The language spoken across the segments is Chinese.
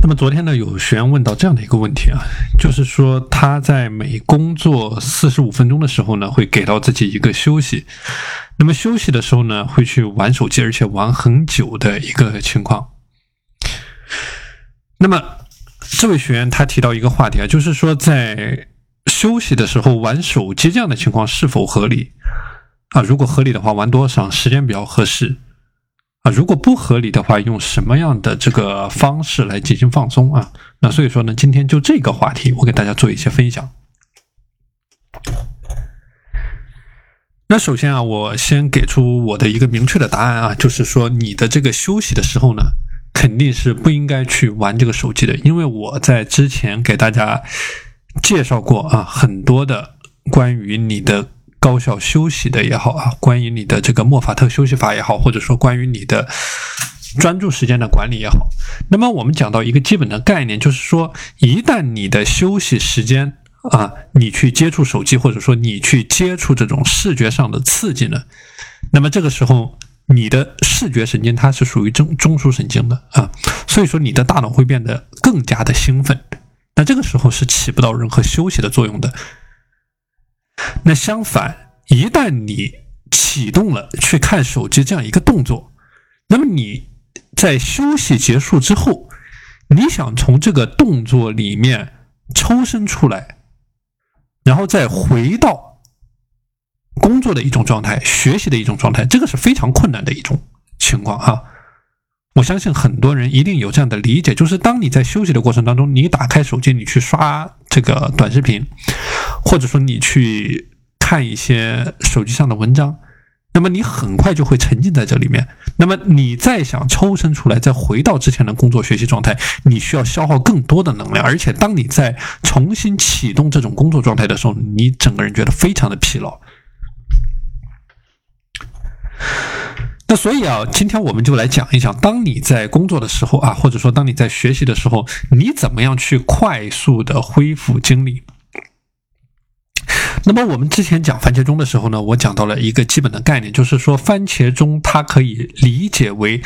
那么昨天呢，有学员问到这样的一个问题啊，就是说他在每工作四十五分钟的时候呢，会给到自己一个休息，那么休息的时候呢，会去玩手机，而且玩很久的一个情况。那么这位学员他提到一个话题啊，就是说在休息的时候玩手机这样的情况是否合理啊？如果合理的话，玩多长时间比较合适？啊，如果不合理的话，用什么样的这个方式来进行放松啊？那所以说呢，今天就这个话题，我给大家做一些分享。那首先啊，我先给出我的一个明确的答案啊，就是说你的这个休息的时候呢，肯定是不应该去玩这个手机的，因为我在之前给大家介绍过啊，很多的关于你的。高效休息的也好啊，关于你的这个莫法特休息法也好，或者说关于你的专注时间的管理也好，那么我们讲到一个基本的概念，就是说，一旦你的休息时间啊，你去接触手机，或者说你去接触这种视觉上的刺激呢，那么这个时候你的视觉神经它是属于中中枢神经的啊，所以说你的大脑会变得更加的兴奋，那这个时候是起不到任何休息的作用的。那相反，一旦你启动了去看手机这样一个动作，那么你在休息结束之后，你想从这个动作里面抽身出来，然后再回到工作的一种状态、学习的一种状态，这个是非常困难的一种情况哈。我相信很多人一定有这样的理解，就是当你在休息的过程当中，你打开手机，你去刷这个短视频，或者说你去看一些手机上的文章，那么你很快就会沉浸在这里面。那么你再想抽身出来，再回到之前的工作学习状态，你需要消耗更多的能量，而且当你在重新启动这种工作状态的时候，你整个人觉得非常的疲劳。那所以啊，今天我们就来讲一讲，当你在工作的时候啊，或者说当你在学习的时候，你怎么样去快速的恢复精力？那么我们之前讲番茄钟的时候呢，我讲到了一个基本的概念，就是说番茄钟它可以理解为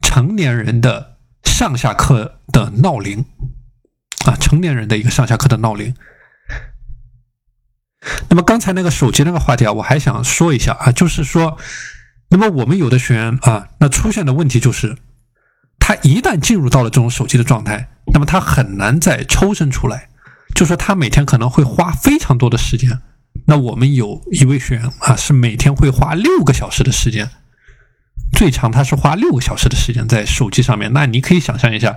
成年人的上下课的闹铃啊，成年人的一个上下课的闹铃。那么刚才那个手机那个话题啊，我还想说一下啊，就是说。那么我们有的学员啊，那出现的问题就是，他一旦进入到了这种手机的状态，那么他很难再抽身出来。就说他每天可能会花非常多的时间。那我们有一位学员啊，是每天会花六个小时的时间，最长他是花六个小时的时间在手机上面。那你可以想象一下，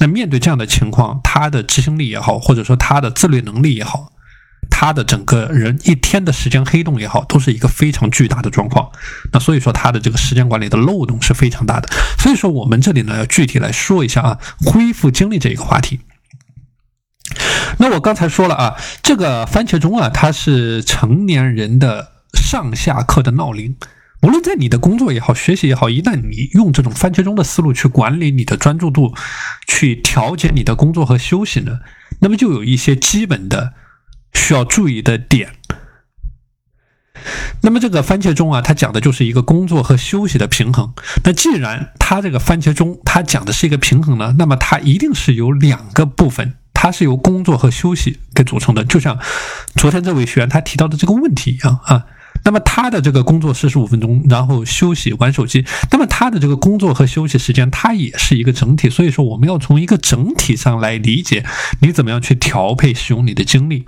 那面对这样的情况，他的执行力也好，或者说他的自律能力也好。他的整个人一天的时间黑洞也好，都是一个非常巨大的状况。那所以说，他的这个时间管理的漏洞是非常大的。所以说，我们这里呢要具体来说一下啊，恢复精力这一个话题。那我刚才说了啊，这个番茄钟啊，它是成年人的上下课的闹铃。无论在你的工作也好，学习也好，一旦你用这种番茄钟的思路去管理你的专注度，去调节你的工作和休息呢，那么就有一些基本的。需要注意的点。那么这个番茄钟啊，它讲的就是一个工作和休息的平衡。那既然它这个番茄钟它讲的是一个平衡呢，那么它一定是有两个部分，它是由工作和休息给组成的。就像昨天这位学员他提到的这个问题一样啊。那么他的这个工作四十五分钟，然后休息玩手机。那么他的这个工作和休息时间，它也是一个整体。所以说，我们要从一个整体上来理解你怎么样去调配使用你的精力。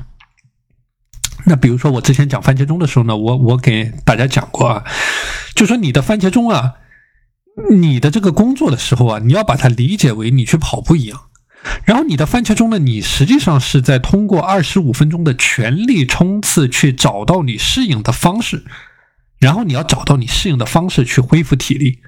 那比如说，我之前讲番茄钟的时候呢，我我给大家讲过啊，就说你的番茄钟啊，你的这个工作的时候啊，你要把它理解为你去跑步一样，然后你的番茄钟呢，你实际上是在通过二十五分钟的全力冲刺去找到你适应的方式，然后你要找到你适应的方式去恢复体力，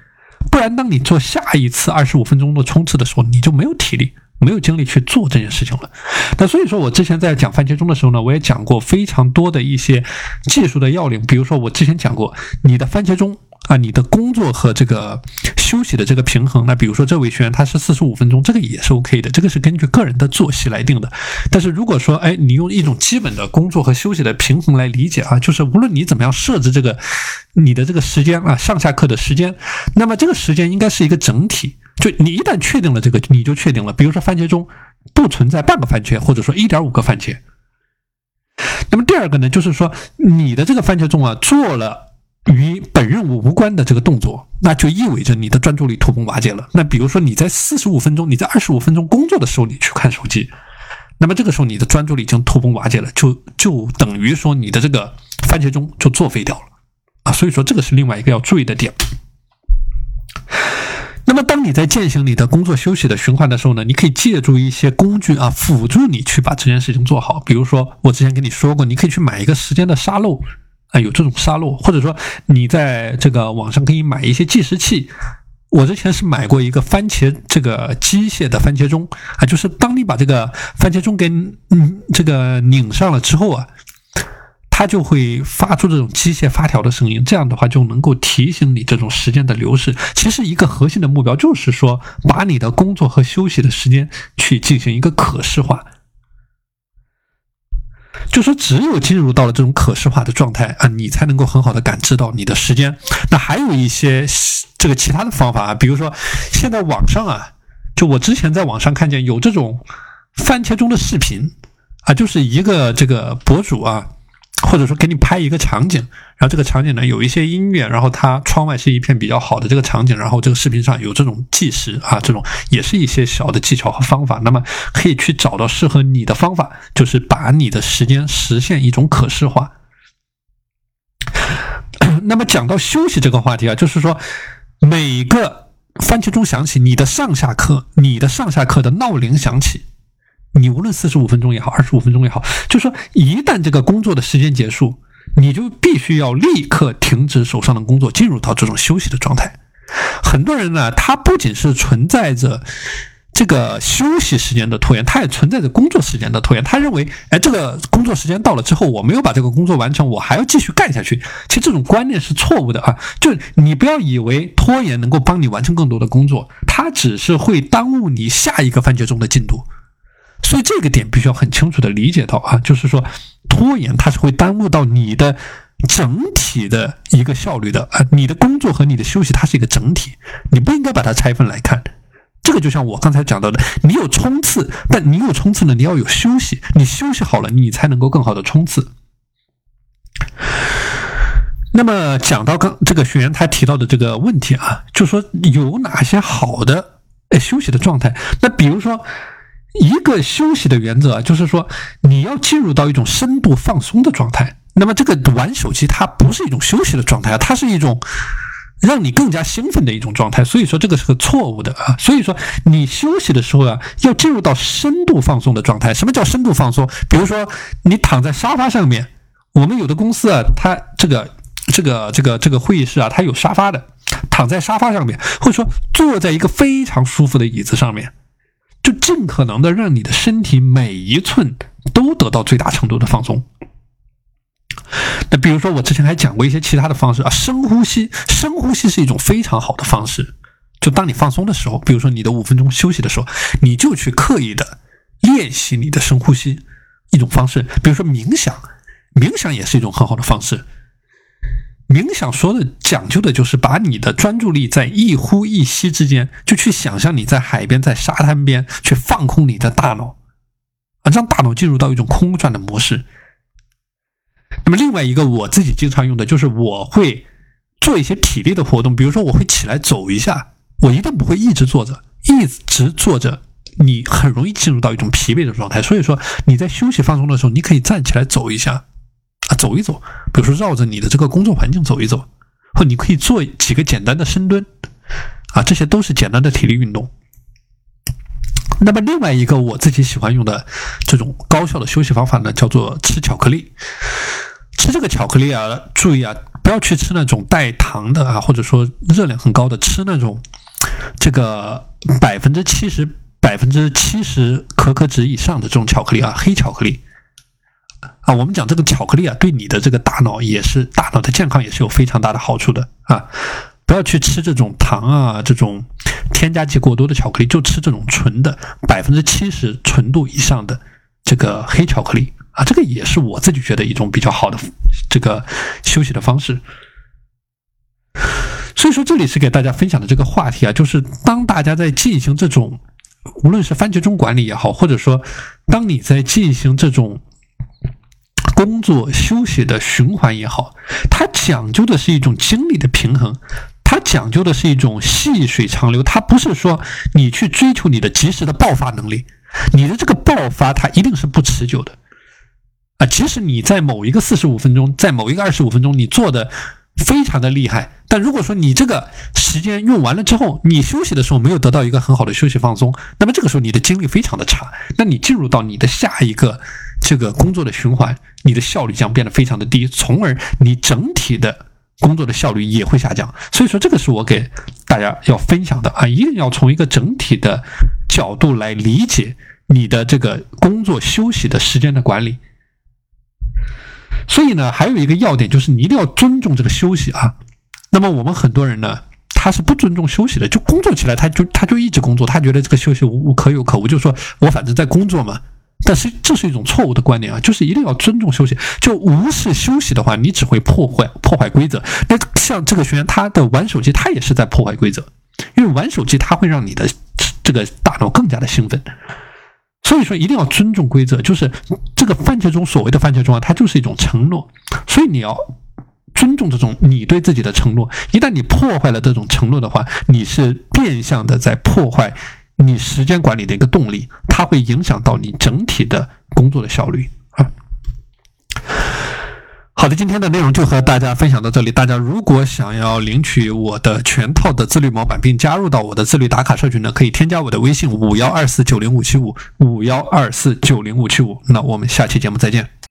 不然当你做下一次二十五分钟的冲刺的时候，你就没有体力。没有精力去做这件事情了，那所以说我之前在讲番茄钟的时候呢，我也讲过非常多的一些技术的要领，比如说我之前讲过你的番茄钟啊，你的工作和这个休息的这个平衡，那比如说这位学员他是四十五分钟，这个也是 OK 的，这个是根据个人的作息来定的。但是如果说哎，你用一种基本的工作和休息的平衡来理解啊，就是无论你怎么样设置这个你的这个时间啊，上下课的时间，那么这个时间应该是一个整体。就你一旦确定了这个，你就确定了。比如说番茄钟不存在半个番茄，或者说一点五个番茄。那么第二个呢，就是说你的这个番茄钟啊做了与本任务无关的这个动作，那就意味着你的专注力土崩瓦解了。那比如说你在四十五分钟，你在二十五分钟工作的时候，你去看手机，那么这个时候你的专注力已经土崩瓦解了，就就等于说你的这个番茄钟就作废掉了啊。所以说这个是另外一个要注意的点。那么，当你在践行你的工作休息的循环的时候呢，你可以借助一些工具啊，辅助你去把这件事情做好。比如说，我之前跟你说过，你可以去买一个时间的沙漏啊，有这种沙漏，或者说你在这个网上可以买一些计时器。我之前是买过一个番茄这个机械的番茄钟啊，就是当你把这个番茄钟给嗯这个拧上了之后啊。它就会发出这种机械发条的声音，这样的话就能够提醒你这种时间的流逝。其实一个核心的目标就是说，把你的工作和休息的时间去进行一个可视化。就说只有进入到了这种可视化的状态啊，你才能够很好的感知到你的时间。那还有一些这个其他的方法啊，比如说现在网上啊，就我之前在网上看见有这种番茄钟的视频啊，就是一个这个博主啊。或者说给你拍一个场景，然后这个场景呢有一些音乐，然后它窗外是一片比较好的这个场景，然后这个视频上有这种计时啊，这种也是一些小的技巧和方法。那么可以去找到适合你的方法，就是把你的时间实现一种可视化。那么讲到休息这个话题啊，就是说每个番茄钟响起，你的上下课，你的上下课的闹铃响起。你无论四十五分钟也好，二十五分钟也好，就说一旦这个工作的时间结束，你就必须要立刻停止手上的工作，进入到这种休息的状态。很多人呢，他不仅是存在着这个休息时间的拖延，他也存在着工作时间的拖延。他认为，哎，这个工作时间到了之后，我没有把这个工作完成，我还要继续干下去。其实这种观念是错误的啊！就你不要以为拖延能够帮你完成更多的工作，它只是会耽误你下一个番茄钟的进度。所以这个点必须要很清楚的理解到啊，就是说拖延它是会耽误到你的整体的一个效率的啊，你的工作和你的休息它是一个整体，你不应该把它拆分来看。这个就像我刚才讲到的，你有冲刺，但你有冲刺呢，你要有休息，你休息好了，你才能够更好的冲刺。那么讲到刚这个学员他提到的这个问题啊，就说有哪些好的哎休息的状态？那比如说。一个休息的原则就是说，你要进入到一种深度放松的状态。那么，这个玩手机它不是一种休息的状态，它是一种让你更加兴奋的一种状态。所以说，这个是个错误的啊。所以说，你休息的时候啊，要进入到深度放松的状态。什么叫深度放松？比如说，你躺在沙发上面，我们有的公司啊，它这个这个这个这个会议室啊，它有沙发的，躺在沙发上面，或者说坐在一个非常舒服的椅子上面。就尽可能的让你的身体每一寸都得到最大程度的放松。那比如说，我之前还讲过一些其他的方式啊，深呼吸，深呼吸是一种非常好的方式。就当你放松的时候，比如说你的五分钟休息的时候，你就去刻意的练习你的深呼吸，一种方式。比如说冥想，冥想也是一种很好的方式。冥想说的讲究的就是把你的专注力在一呼一吸之间，就去想象你在海边，在沙滩边，去放空你的大脑，啊，让大脑进入到一种空转的模式。那么另外一个我自己经常用的就是我会做一些体力的活动，比如说我会起来走一下，我一定不会一直坐着，一直坐着你很容易进入到一种疲惫的状态。所以说你在休息放松的时候，你可以站起来走一下。啊，走一走，比如说绕着你的这个工作环境走一走，或你可以做几个简单的深蹲，啊，这些都是简单的体力运动。那么另外一个我自己喜欢用的这种高效的休息方法呢，叫做吃巧克力。吃这个巧克力啊，注意啊，不要去吃那种带糖的啊，或者说热量很高的，吃那种这个百分之七十、百分之七十可可脂以上的这种巧克力啊，黑巧克力。啊，我们讲这个巧克力啊，对你的这个大脑也是大脑的健康也是有非常大的好处的啊！不要去吃这种糖啊，这种添加剂过多的巧克力，就吃这种纯的百分之七十纯度以上的这个黑巧克力啊！这个也是我自己觉得一种比较好的这个休息的方式。所以说，这里是给大家分享的这个话题啊，就是当大家在进行这种，无论是番茄钟管理也好，或者说当你在进行这种工作休息的循环也好，它讲究的是一种精力的平衡，它讲究的是一种细水长流，它不是说你去追求你的及时的爆发能力，你的这个爆发它一定是不持久的。啊，即使你在某一个四十五分钟，在某一个二十五分钟，你做的非常的厉害，但如果说你这个时间用完了之后，你休息的时候没有得到一个很好的休息放松，那么这个时候你的精力非常的差，那你进入到你的下一个这个工作的循环，你的效率将变得非常的低，从而你整体的工作的效率也会下降。所以说，这个是我给大家要分享的啊，一定要从一个整体的角度来理解你的这个工作休息的时间的管理。所以呢，还有一个要点就是你一定要尊重这个休息啊。那么我们很多人呢，他是不尊重休息的，就工作起来他就他就一直工作，他觉得这个休息无可有可无，就说我反正在工作嘛。但是这是一种错误的观点啊，就是一定要尊重休息，就无视休息的话，你只会破坏破坏规则。那像这个学员，他的玩手机，他也是在破坏规则，因为玩手机它会让你的这个大脑更加的兴奋。所以说，一定要尊重规则。就是这个番茄钟，所谓的番茄钟啊，它就是一种承诺。所以你要尊重这种你对自己的承诺。一旦你破坏了这种承诺的话，你是变相的在破坏你时间管理的一个动力，它会影响到你整体的工作的效率啊。好的，今天的内容就和大家分享到这里。大家如果想要领取我的全套的自律模板，并加入到我的自律打卡社群呢，可以添加我的微信五幺二四九零五七五五幺二四九零五七五。那我们下期节目再见。